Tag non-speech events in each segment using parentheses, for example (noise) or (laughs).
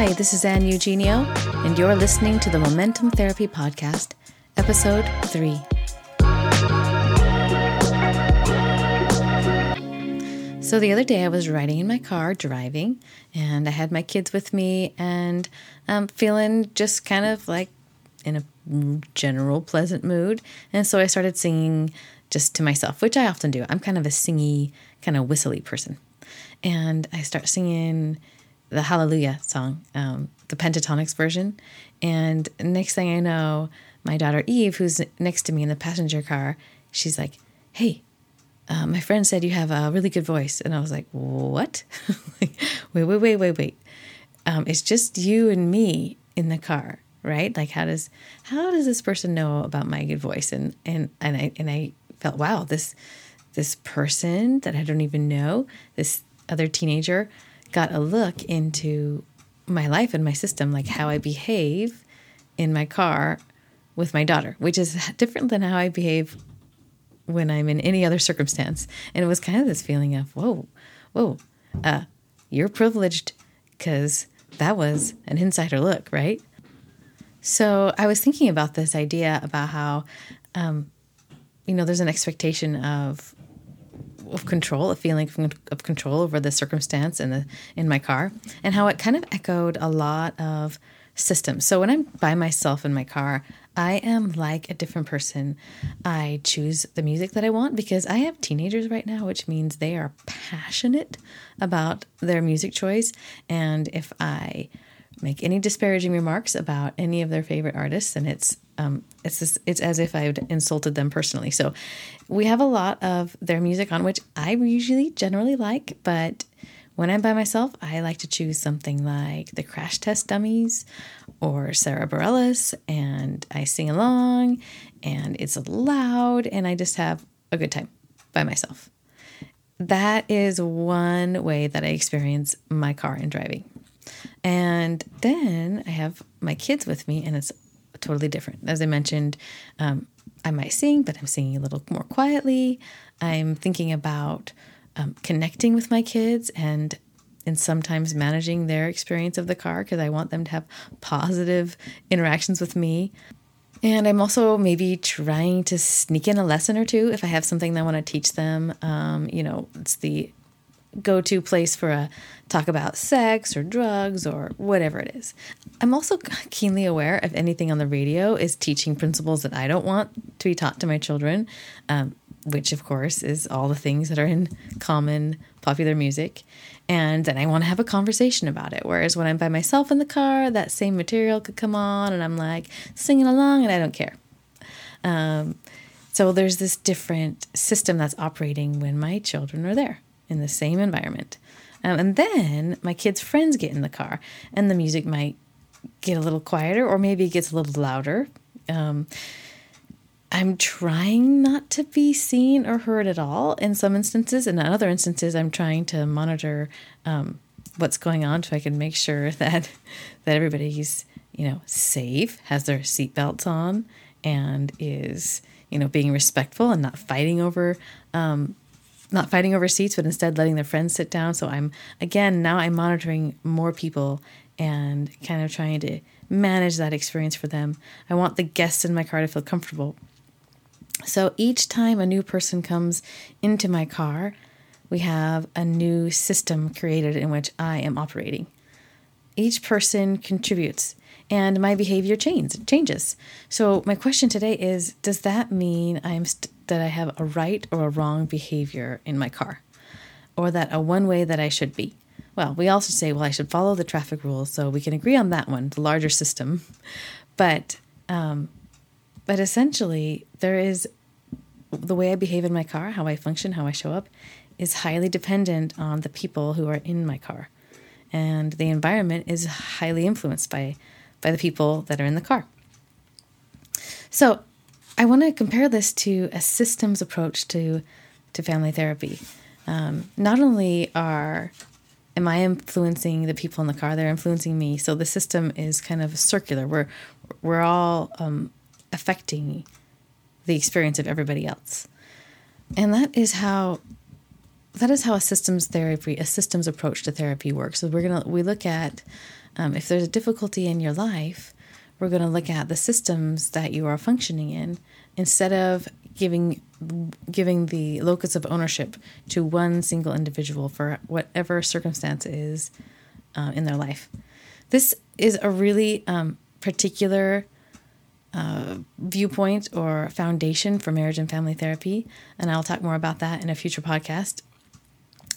Hi, this is Ann Eugenio, and you're listening to the Momentum Therapy Podcast, Episode 3. So, the other day I was riding in my car, driving, and I had my kids with me, and I'm feeling just kind of like in a general pleasant mood. And so I started singing just to myself, which I often do. I'm kind of a singy, kind of whistly person. And I start singing the Hallelujah song, um, the Pentatonix version. And next thing I know, my daughter Eve, who's next to me in the passenger car, she's like, Hey, uh, my friend said you have a really good voice. And I was like, What? (laughs) wait, wait, wait, wait, wait. Um, it's just you and me in the car, right? Like, how does how does this person know about my good voice? And and and I and I felt, wow, this this person that I don't even know, this other teenager, got a look into my life and my system, like how I behave in my car with my daughter, which is different than how I behave when I'm in any other circumstance. And it was kind of this feeling of, whoa, whoa, uh, you're privileged because that was an insider look, right? So I was thinking about this idea about how, um, you know, there's an expectation of of control, a feeling of control over the circumstance in the in my car, and how it kind of echoed a lot of systems. So when I'm by myself in my car, I am like a different person. I choose the music that I want because I have teenagers right now, which means they are passionate about their music choice. And if I make any disparaging remarks about any of their favorite artists, and it's um, it's just, it's as if I had insulted them personally. So we have a lot of their music on, which I usually generally like, but when I'm by myself, I like to choose something like the Crash Test Dummies or Sara Bareilles, and I sing along, and it's loud, and I just have a good time by myself. That is one way that I experience my car and driving. And then I have my kids with me, and it's totally different. As I mentioned, um, I might sing, but I'm singing a little more quietly. I'm thinking about um, connecting with my kids and and sometimes managing their experience of the car because I want them to have positive interactions with me. And I'm also maybe trying to sneak in a lesson or two if I have something that I want to teach them. Um, you know, it's the go to place for a talk about sex or drugs or whatever it is. I'm also keenly aware if anything on the radio is teaching principles that I don't want to be taught to my children, um, which of course is all the things that are in common popular music. And then I want to have a conversation about it. Whereas when I'm by myself in the car, that same material could come on and I'm like singing along and I don't care. Um, so there's this different system that's operating when my children are there in the same environment. Um, and then my kids' friends get in the car, and the music might get a little quieter, or maybe it gets a little louder. Um, I'm trying not to be seen or heard at all in some instances. And in other instances, I'm trying to monitor um, what's going on so I can make sure (laughs) that that everybody's you know safe, has their seatbelts on, and is you know being respectful and not fighting over um, not fighting over seats, but instead letting their friends sit down. So I'm, again, now I'm monitoring more people and kind of trying to manage that experience for them. I want the guests in my car to feel comfortable. So each time a new person comes into my car, we have a new system created in which I am operating. Each person contributes and my behavior changes changes. So my question today is does that mean I'm st- that I have a right or a wrong behavior in my car, or that a one way that I should be. Well, we also say, well, I should follow the traffic rules, so we can agree on that one, the larger system. But, um, but essentially, there is the way I behave in my car, how I function, how I show up, is highly dependent on the people who are in my car, and the environment is highly influenced by by the people that are in the car. So I want to compare this to a systems approach to to family therapy. Um, not only are am I influencing the people in the car, they're influencing me. So the system is kind of circular. We're we're all um, affecting the experience of everybody else, and that is how that is how a systems therapy, a systems approach to therapy works. So we're gonna we look at um, if there's a difficulty in your life, we're going to look at the systems that you are functioning in instead of giving giving the locus of ownership to one single individual for whatever circumstance is uh, in their life. This is a really um, particular uh, viewpoint or foundation for marriage and family therapy, and I'll talk more about that in a future podcast.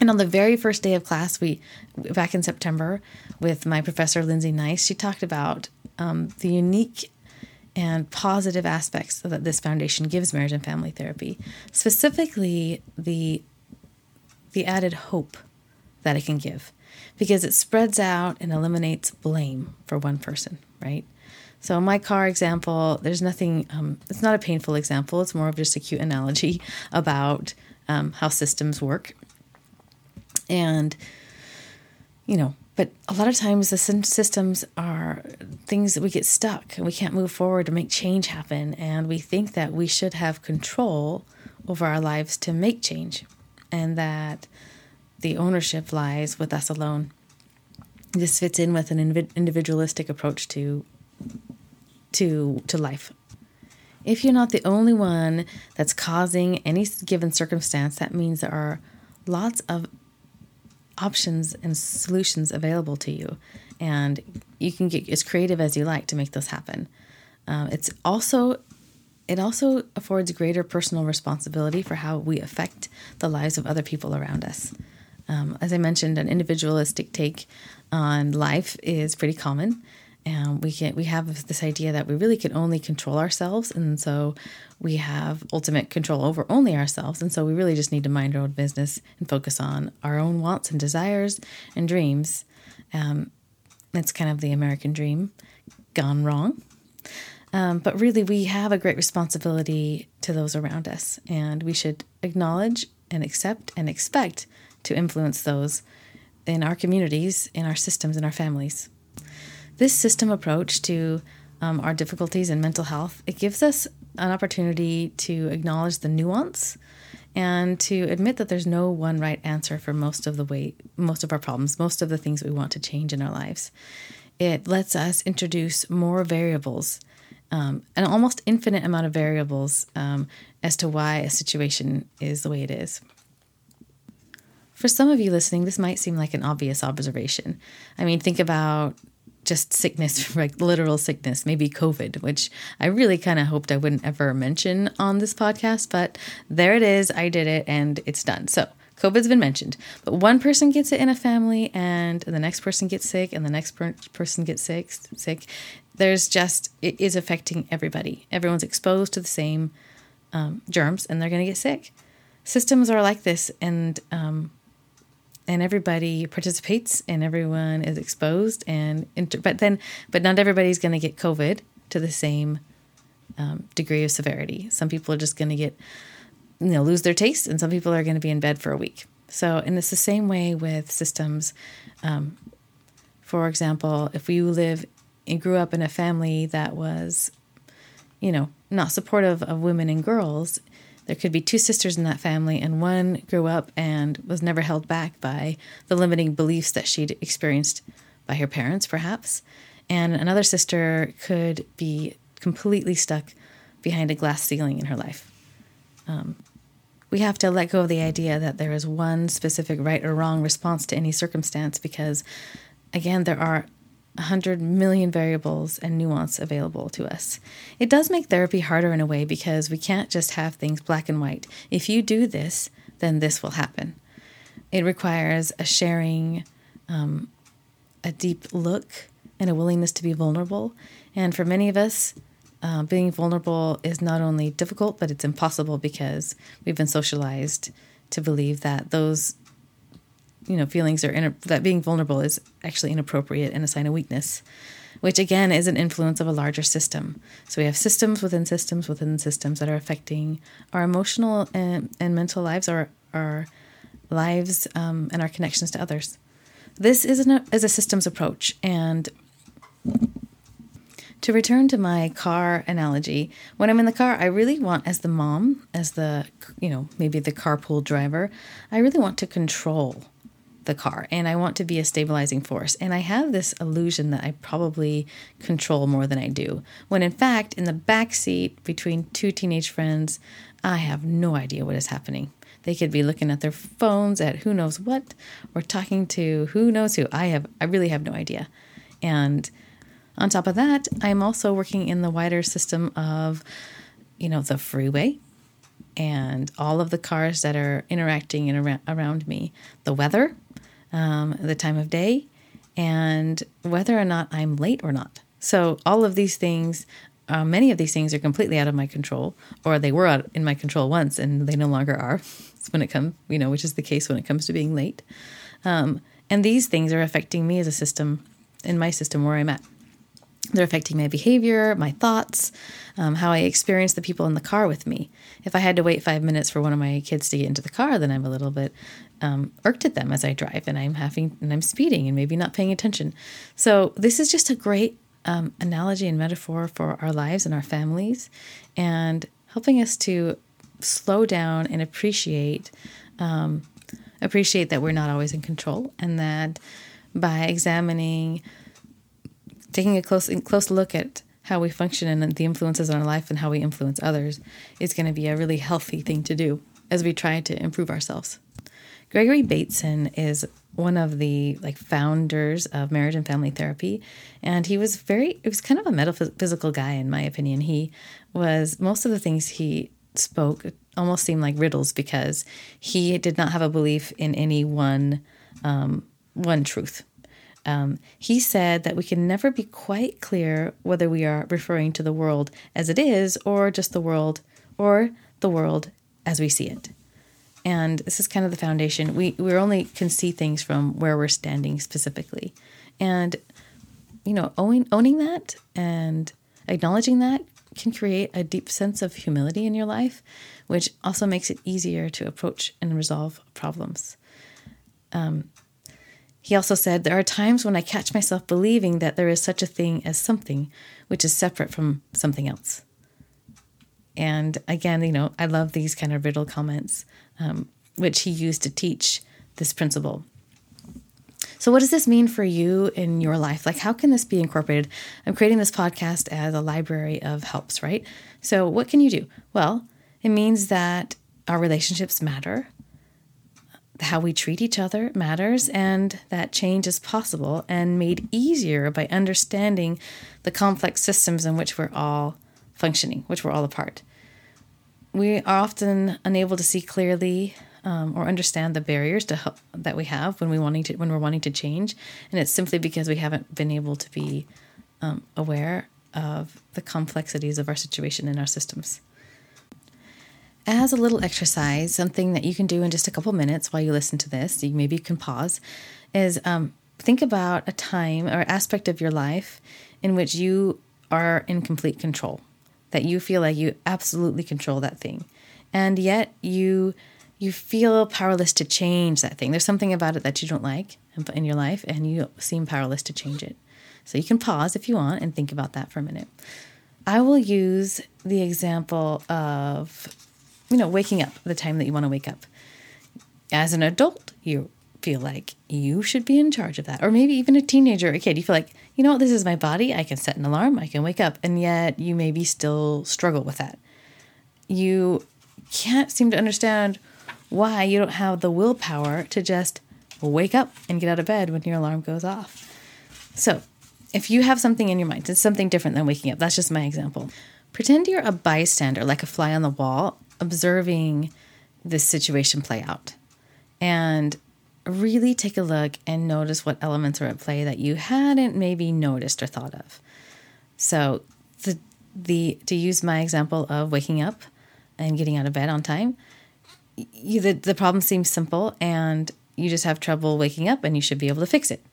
And on the very first day of class, we back in September with my professor Lindsay Nice, she talked about um, the unique and positive aspects that this foundation gives marriage and family therapy, specifically the the added hope that it can give, because it spreads out and eliminates blame for one person, right? So, my car example, there's nothing, um, it's not a painful example. It's more of just a cute analogy (laughs) about um, how systems work. And, you know, but a lot of times the systems are things that we get stuck and we can't move forward to make change happen. And we think that we should have control over our lives to make change and that the ownership lies with us alone. This fits in with an individualistic approach to to to life. If you're not the only one that's causing any given circumstance, that means there are lots of options and solutions available to you, and you can get as creative as you like to make this happen. Um, it's also it also affords greater personal responsibility for how we affect the lives of other people around us. Um, as I mentioned, an individualistic take on life is pretty common, and we can we have this idea that we really can only control ourselves, and so we have ultimate control over only ourselves. And so we really just need to mind our own business and focus on our own wants and desires and dreams. Um, it's kind of the American dream gone wrong. Um, but really, we have a great responsibility to those around us, and we should acknowledge and accept and expect to influence those in our communities, in our systems, in our families. This system approach to um, our difficulties in mental health it gives us an opportunity to acknowledge the nuance and to admit that there's no one right answer for most of the way most of our problems most of the things we want to change in our lives. It lets us introduce more variables um, an almost infinite amount of variables um, as to why a situation is the way it is. For some of you listening this might seem like an obvious observation. I mean think about just sickness, (laughs) like literal sickness, maybe COVID, which I really kind of hoped I wouldn't ever mention on this podcast, but there it is. I did it and it's done. So, COVID's been mentioned, but one person gets it in a family and the next person gets sick and the next per- person gets sick, sick. There's just, it is affecting everybody. Everyone's exposed to the same um, germs and they're going to get sick. Systems are like this. And um, and everybody participates and everyone is exposed and inter- but then but not everybody's going to get covid to the same um, degree of severity. Some people are just going to get you know lose their taste and some people are going to be in bed for a week. So and it's the same way with systems. Um, for example if you live and grew up in a family that was you know not supportive of women and girls there could be two sisters in that family, and one grew up and was never held back by the limiting beliefs that she'd experienced by her parents, perhaps. And another sister could be completely stuck behind a glass ceiling in her life. Um, we have to let go of the idea that there is one specific right or wrong response to any circumstance because, again, there are 100 million variables and nuance available to us. It does make therapy harder in a way because we can't just have things black and white. If you do this, then this will happen. It requires a sharing, um, a deep look, and a willingness to be vulnerable. And for many of us, uh, being vulnerable is not only difficult, but it's impossible because we've been socialized to believe that those you know feelings are in, that being vulnerable is actually inappropriate and a sign of weakness which again is an influence of a larger system. So we have systems within systems within systems that are affecting our emotional and, and mental lives our our lives um, and our connections to others. This is, an, is a systems approach and to return to my car analogy, when I'm in the car, I really want, as the mom, as the, you know, maybe the carpool driver, I really want to control the car and I want to be a stabilizing force. And I have this illusion that I probably control more than I do. When in fact, in the back seat between two teenage friends, I have no idea what is happening. They could be looking at their phones at who knows what or talking to who knows who. I have I really have no idea. And on top of that, I'm also working in the wider system of you know the freeway and all of the cars that are interacting and around me, the weather, um, the time of day, and whether or not I'm late or not. So all of these things uh, many of these things are completely out of my control, or they were out in my control once and they no longer are. (laughs) when it comes, you know, which is the case when it comes to being late. Um, and these things are affecting me as a system in my system where I'm at. They're affecting my behavior, my thoughts, um, how I experience the people in the car with me. If I had to wait five minutes for one of my kids to get into the car, then I'm a little bit um, irked at them as I drive, and I'm having and I'm speeding and maybe not paying attention. So this is just a great um, analogy and metaphor for our lives and our families, and helping us to slow down and appreciate um, appreciate that we're not always in control, and that by examining, taking a close close look at how we function and the influences on our life and how we influence others is going to be a really healthy thing to do as we try to improve ourselves. Gregory Bateson is one of the like founders of marriage and family therapy and he was very it was kind of a metaphysical guy in my opinion he was most of the things he spoke almost seemed like riddles because he did not have a belief in any one um, one truth um, he said that we can never be quite clear whether we are referring to the world as it is or just the world or the world as we see it and this is kind of the foundation. We we only can see things from where we're standing specifically, and you know, owning owning that and acknowledging that can create a deep sense of humility in your life, which also makes it easier to approach and resolve problems. Um, he also said, There are times when I catch myself believing that there is such a thing as something which is separate from something else. And again, you know, I love these kind of riddle comments um, which he used to teach this principle. So, what does this mean for you in your life? Like, how can this be incorporated? I'm creating this podcast as a library of helps, right? So, what can you do? Well, it means that our relationships matter, how we treat each other matters, and that change is possible and made easier by understanding the complex systems in which we're all functioning, which we're all a part we are often unable to see clearly um, or understand the barriers to help, that we have when we wanting to when we're wanting to change, and it's simply because we haven't been able to be um, aware of the complexities of our situation and our systems. As a little exercise, something that you can do in just a couple minutes while you listen to this, you maybe you can pause, is um, think about a time or aspect of your life in which you are in complete control that you feel like you absolutely control that thing. And yet you you feel powerless to change that thing. There's something about it that you don't like in your life and you seem powerless to change it. So you can pause if you want and think about that for a minute. I will use the example of you know waking up the time that you want to wake up as an adult you feel like you should be in charge of that. Or maybe even a teenager or a kid, you feel like, you know what, this is my body. I can set an alarm, I can wake up. And yet you maybe still struggle with that. You can't seem to understand why you don't have the willpower to just wake up and get out of bed when your alarm goes off. So, if you have something in your mind, it's something different than waking up. That's just my example. Pretend you're a bystander, like a fly on the wall, observing this situation play out. And really take a look and notice what elements are at play that you hadn't maybe noticed or thought of. So, the the to use my example of waking up and getting out of bed on time, you, the the problem seems simple and you just have trouble waking up and you should be able to fix it.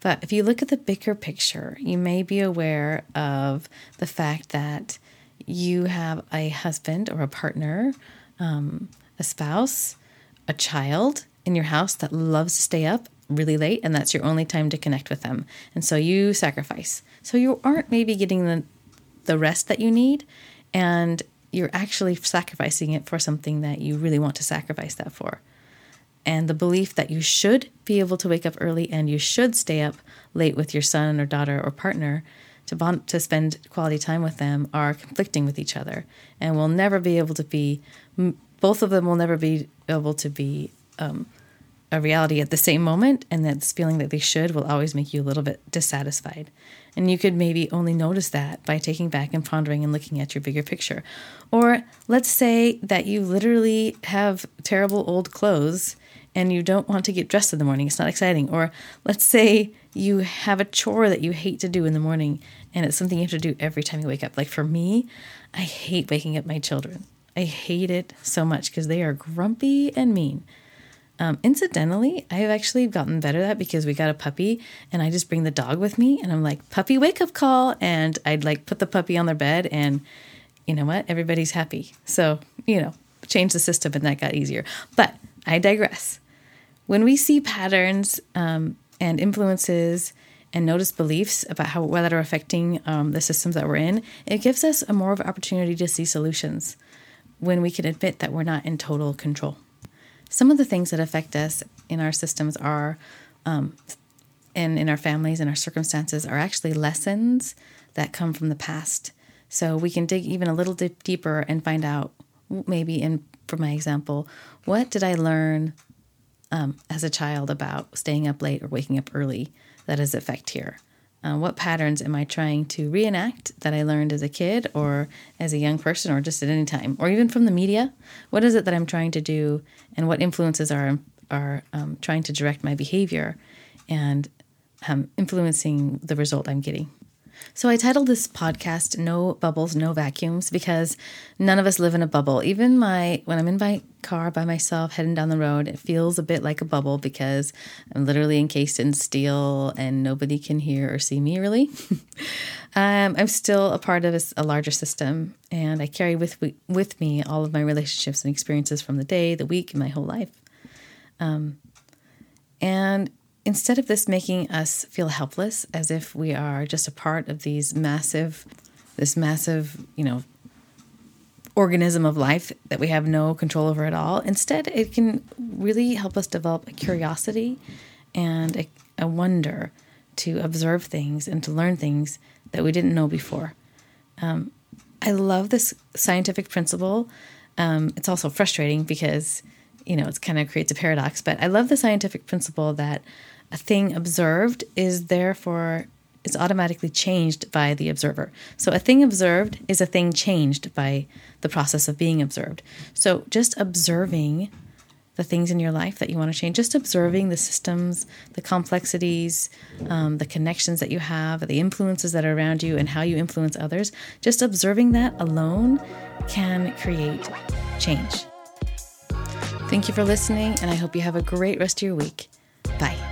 But if you look at the bigger picture, you may be aware of the fact that you have a husband or a partner, um, a spouse, a child, in your house that loves to stay up really late and that's your only time to connect with them. And so you sacrifice. So you aren't maybe getting the the rest that you need and you're actually sacrificing it for something that you really want to sacrifice that for. And the belief that you should be able to wake up early and you should stay up late with your son or daughter or partner to bond, to spend quality time with them are conflicting with each other and will never be able to be both of them will never be able to be um, a reality at the same moment and that this feeling that they should will always make you a little bit dissatisfied. And you could maybe only notice that by taking back and pondering and looking at your bigger picture. Or let's say that you literally have terrible old clothes and you don't want to get dressed in the morning. It's not exciting. Or let's say you have a chore that you hate to do in the morning and it's something you have to do every time you wake up like for me i hate waking up my children i hate it so much because they are grumpy and mean um, incidentally, I have actually gotten better at that because we got a puppy and I just bring the dog with me and I'm like, puppy wake up call. And I'd like put the puppy on their bed and you know what? Everybody's happy. So, you know, change the system and that got easier. But I digress. When we see patterns um, and influences and notice beliefs about how well that are affecting um, the systems that we're in, it gives us a more of an opportunity to see solutions when we can admit that we're not in total control. Some of the things that affect us in our systems are, um, and in our families and our circumstances, are actually lessons that come from the past. So we can dig even a little dip deeper and find out, maybe in for my example, what did I learn um, as a child about staying up late or waking up early that has effect here? Uh, what patterns am I trying to reenact that I learned as a kid or as a young person or just at any time or even from the media? What is it that I'm trying to do and what influences are, are um, trying to direct my behavior and um, influencing the result I'm getting? So I titled this podcast No Bubbles, No Vacuums because none of us live in a bubble. Even my when I'm in my car by myself heading down the road, it feels a bit like a bubble because I'm literally encased in steel and nobody can hear or see me really. (laughs) um, I'm still a part of a, a larger system and I carry with with me all of my relationships and experiences from the day, the week, and my whole life. Um, and instead of this making us feel helpless as if we are just a part of these massive this massive you know organism of life that we have no control over at all instead it can really help us develop a curiosity and a, a wonder to observe things and to learn things that we didn't know before. Um, i love this scientific principle. Um, it's also frustrating because you know it kind of creates a paradox but i love the scientific principle that a thing observed is therefore is automatically changed by the observer. So a thing observed is a thing changed by the process of being observed. So just observing the things in your life that you want to change, just observing the systems, the complexities, um, the connections that you have, the influences that are around you, and how you influence others, just observing that alone can create change. Thank you for listening, and I hope you have a great rest of your week. Bye.